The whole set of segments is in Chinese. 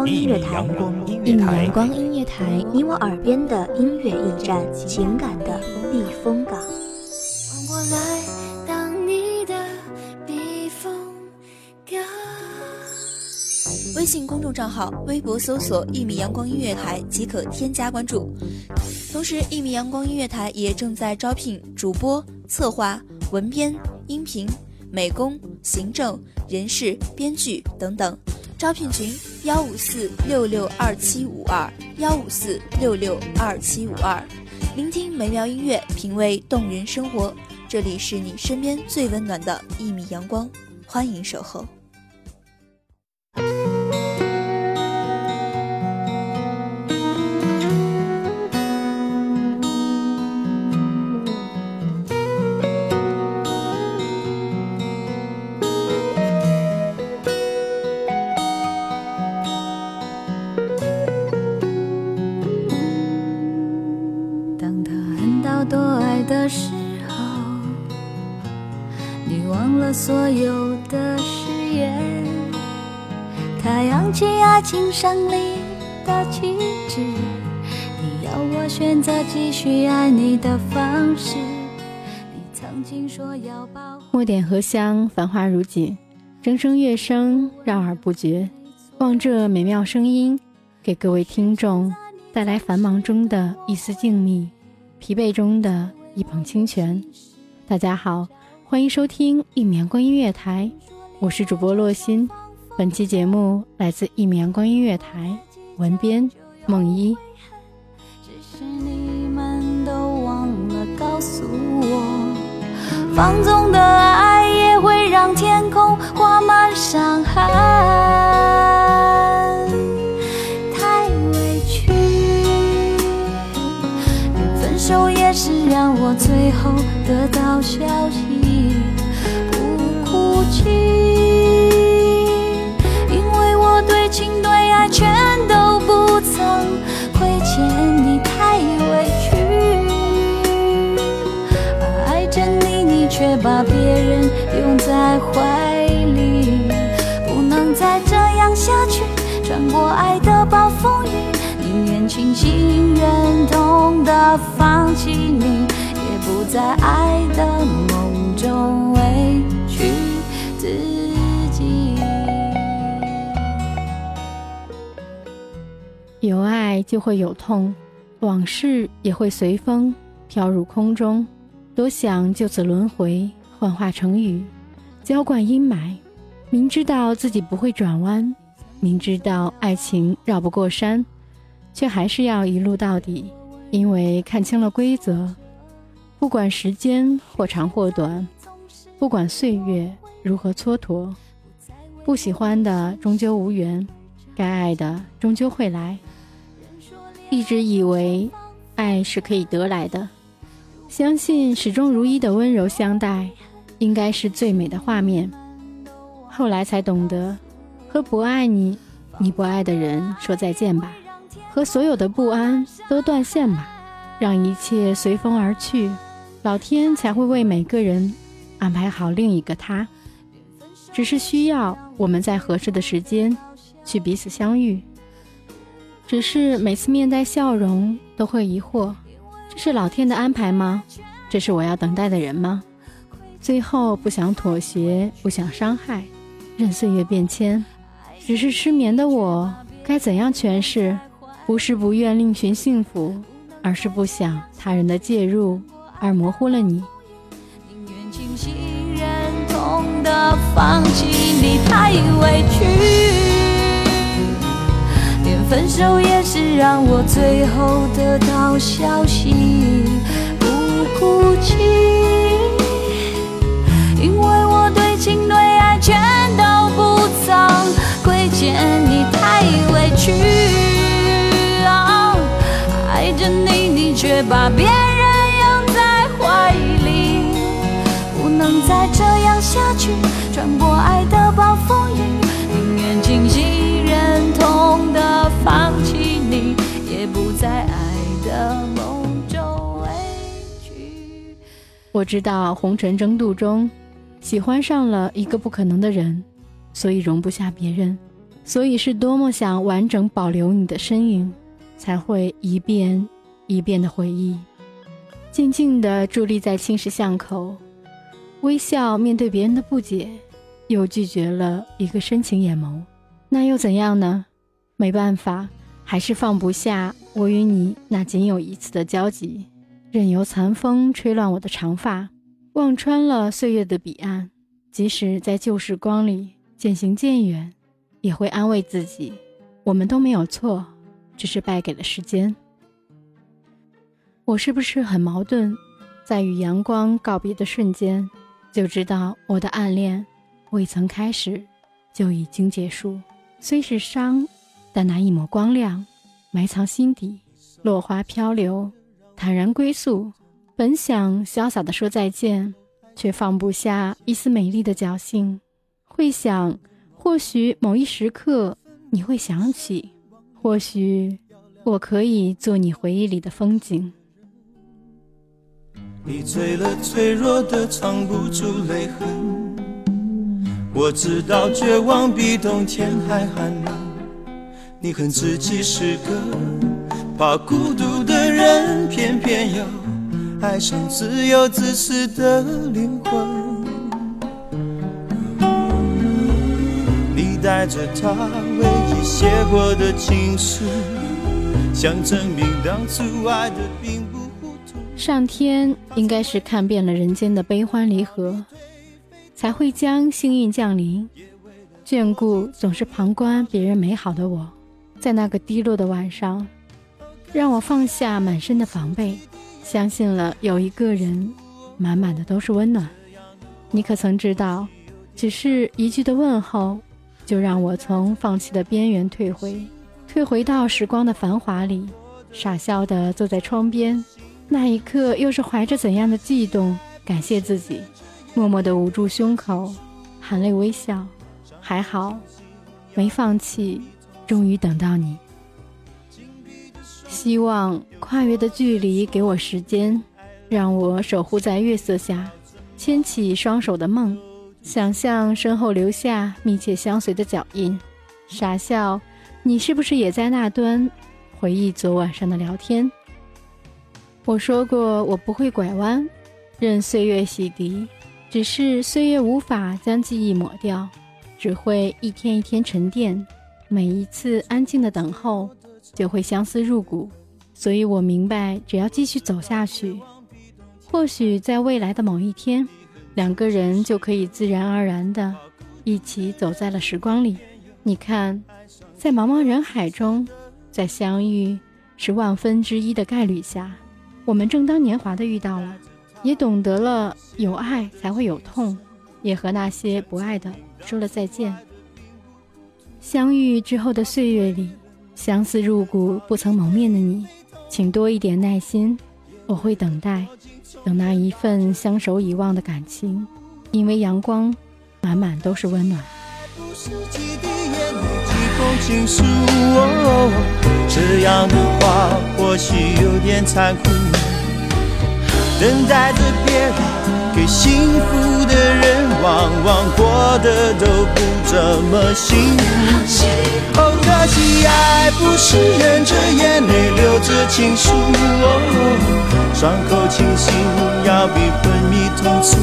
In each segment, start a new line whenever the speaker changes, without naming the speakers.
光音乐台，
一米阳，光音乐台，
你我耳边的音乐驿站，情感。的避风港。
微信公众账号、微博搜索“一米阳光音乐台”即可添加关注。同时，一米阳光音乐台也正在招聘主播、策划、文编、音频、美工、行政、人事、编剧等等。招聘群：幺五四六六二七五二幺五四六六二七五二。聆听美妙音乐，品味动人生活，这里是你身边最温暖的一米阳光，欢迎守候。
当他恨到多爱的时候，你忘了所有的誓言。他扬起爱情胜利的旗帜，你要我选择继续爱你的方式。你曾经说要保护。
墨点荷香，繁花如锦，筝声乐声绕耳不绝。望这美妙声音，给各位听众带来繁忙中的一丝静谧，疲惫中的一捧清泉。大家好，欢迎收听一米阳光音乐台，我是主播洛心。本期节目来自一米阳光音乐台，文编梦一。
只是你们都忘了告诉我，放纵的爱也会让天空挂满伤痕，消息，不哭泣。因为我对情对爱全都不曾亏欠你，太委屈。爱着你，你却把别人拥在怀里，不能再这样下去。穿过爱的暴风雨，宁愿清醒忍痛的放弃你，不在爱的梦中委屈自己。
有爱就会有痛，往事也会随风飘入空中。多想就此轮回，幻化成雨，浇灌阴霾。明知道自己不会转弯，明知道爱情绕不过山，却还是要一路到底，因为看清了规则。不管时间或长或短，不管岁月如何蹉跎，不喜欢的终究无缘，该爱的终究会来。一直以为爱是可以得来的，相信始终如一的温柔相待，应该是最美的画面。后来才懂得，和不爱你、你不爱的人说再见吧，和所有的不安都断线吧，让一切随风而去，老天才会为每个人安排好另一个他。只是需要我们在合适的时间去彼此相遇。只是每次面带笑容，都会疑惑：这是老天的安排吗？这是我要等待的人吗？最后不想妥协，不想伤害，任岁月变迁。只是失眠的我，该怎样诠释？不是不愿另寻幸福，而是不想他人的介入而模糊了你。
宁愿清醒忍痛地放弃你太委屈连分手也是让我最后得到消息不哭泣因为我对情对爱全都不曾亏欠你太委屈哦爱着你你却把别人能再这样下去，穿过爱的暴风雨，宁愿清醒忍痛的放弃你，也不在爱的梦中委屈。
我知道红尘争渡中，喜欢上了一个不可能的人，所以容不下别人，所以是多么想完整保留你的身影，才会一遍一遍的回忆，静静地伫立在青石巷口，微笑面对别人的不解，又拒绝了一个深情眼眸，那又怎样呢？没办法，还是放不下我与你那仅有一次的交集。任由残风吹乱我的长发，望穿了岁月的彼岸。即使在旧时光里渐行渐远，也会安慰自己，我们都没有错，只是败给了时间。我是不是很矛盾？在与阳光告别的瞬间，就知道我的暗恋未曾开始，就已经结束。虽是伤，但那一抹光亮埋藏心底，落花飘流。坦然归宿，本想潇洒地说再见，却放不下一丝美丽的侥幸。会想，或许某一时刻你会想起，或许我可以做你回忆里的风景。
你醉了，脆弱的藏不住泪痕。我知道绝望比冬天还寒冷。你恨自己是个。怕孤独的人，偏偏又爱上自由自私的灵魂。你带着他唯一写过的情书，想证明当初爱的并。
上天应该是看遍了人间的悲欢离合，才会将幸运降临，眷顾总是旁观别人美好的我，在那个低落的晚上。让我放下满身的防备，相信了有一个人，满满的都是温暖。你可曾知道，只是一句的问候，就让我从放弃的边缘退回，退回到时光的繁华里，傻笑的坐在窗边。那一刻，又是怀着怎样的悸动？感谢自己，默默的捂住胸口，含泪微笑。还好，没放弃，终于等到你。希望跨越的距离给我时间，让我守护在月色下，牵起双手的梦，想象身后留下密切相随的脚印，傻笑。你是不是也在那端回忆昨晚上的聊天？我说过我不会拐弯，任岁月洗涤，只是岁月无法将记忆抹掉，只会一天一天沉淀。每一次安静的等候。就会相思入骨，所以我明白，只要继续走下去，或许在未来的某一天，两个人就可以自然而然的一起走在了时光里。你看，在茫茫人海中，在相遇是万分之一的概率下，我们正当年华的遇到了，也懂得了有爱才会有痛，也和那些不爱的说了再见。相遇之后的岁月里。相思入骨、不曾谋面的你，请多一点耐心，我会等待，等那一份相守以忘的感情，因为阳光满满都是温暖。
情书这样的话或许有点残酷，等待着别人给幸福的人，往往过得都不怎么幸福。哦可惜爱不是忍着眼泪流着情书，哦伤口清醒要比昏迷痛楚。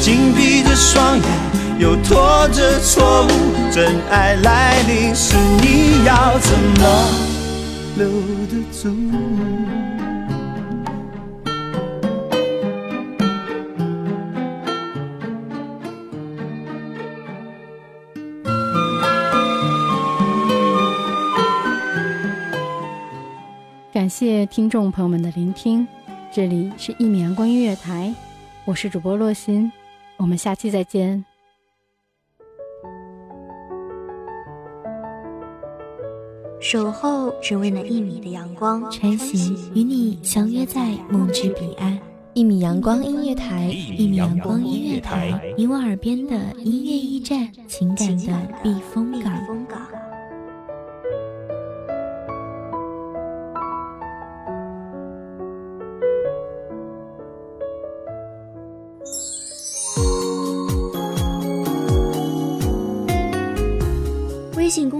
紧闭着双眼，又拖着错误，真爱来临时，你要怎么留得住？
感谢听众朋友们的聆听，这里是《一米阳光音乐台》，我是主播洛心，我们下期再见。
守候只为那一米的阳光，
穿行与你相约在梦之彼岸。一米阳光音乐台，一米阳光音乐台，你我耳边的音乐驿站，情感的避风港。
微信公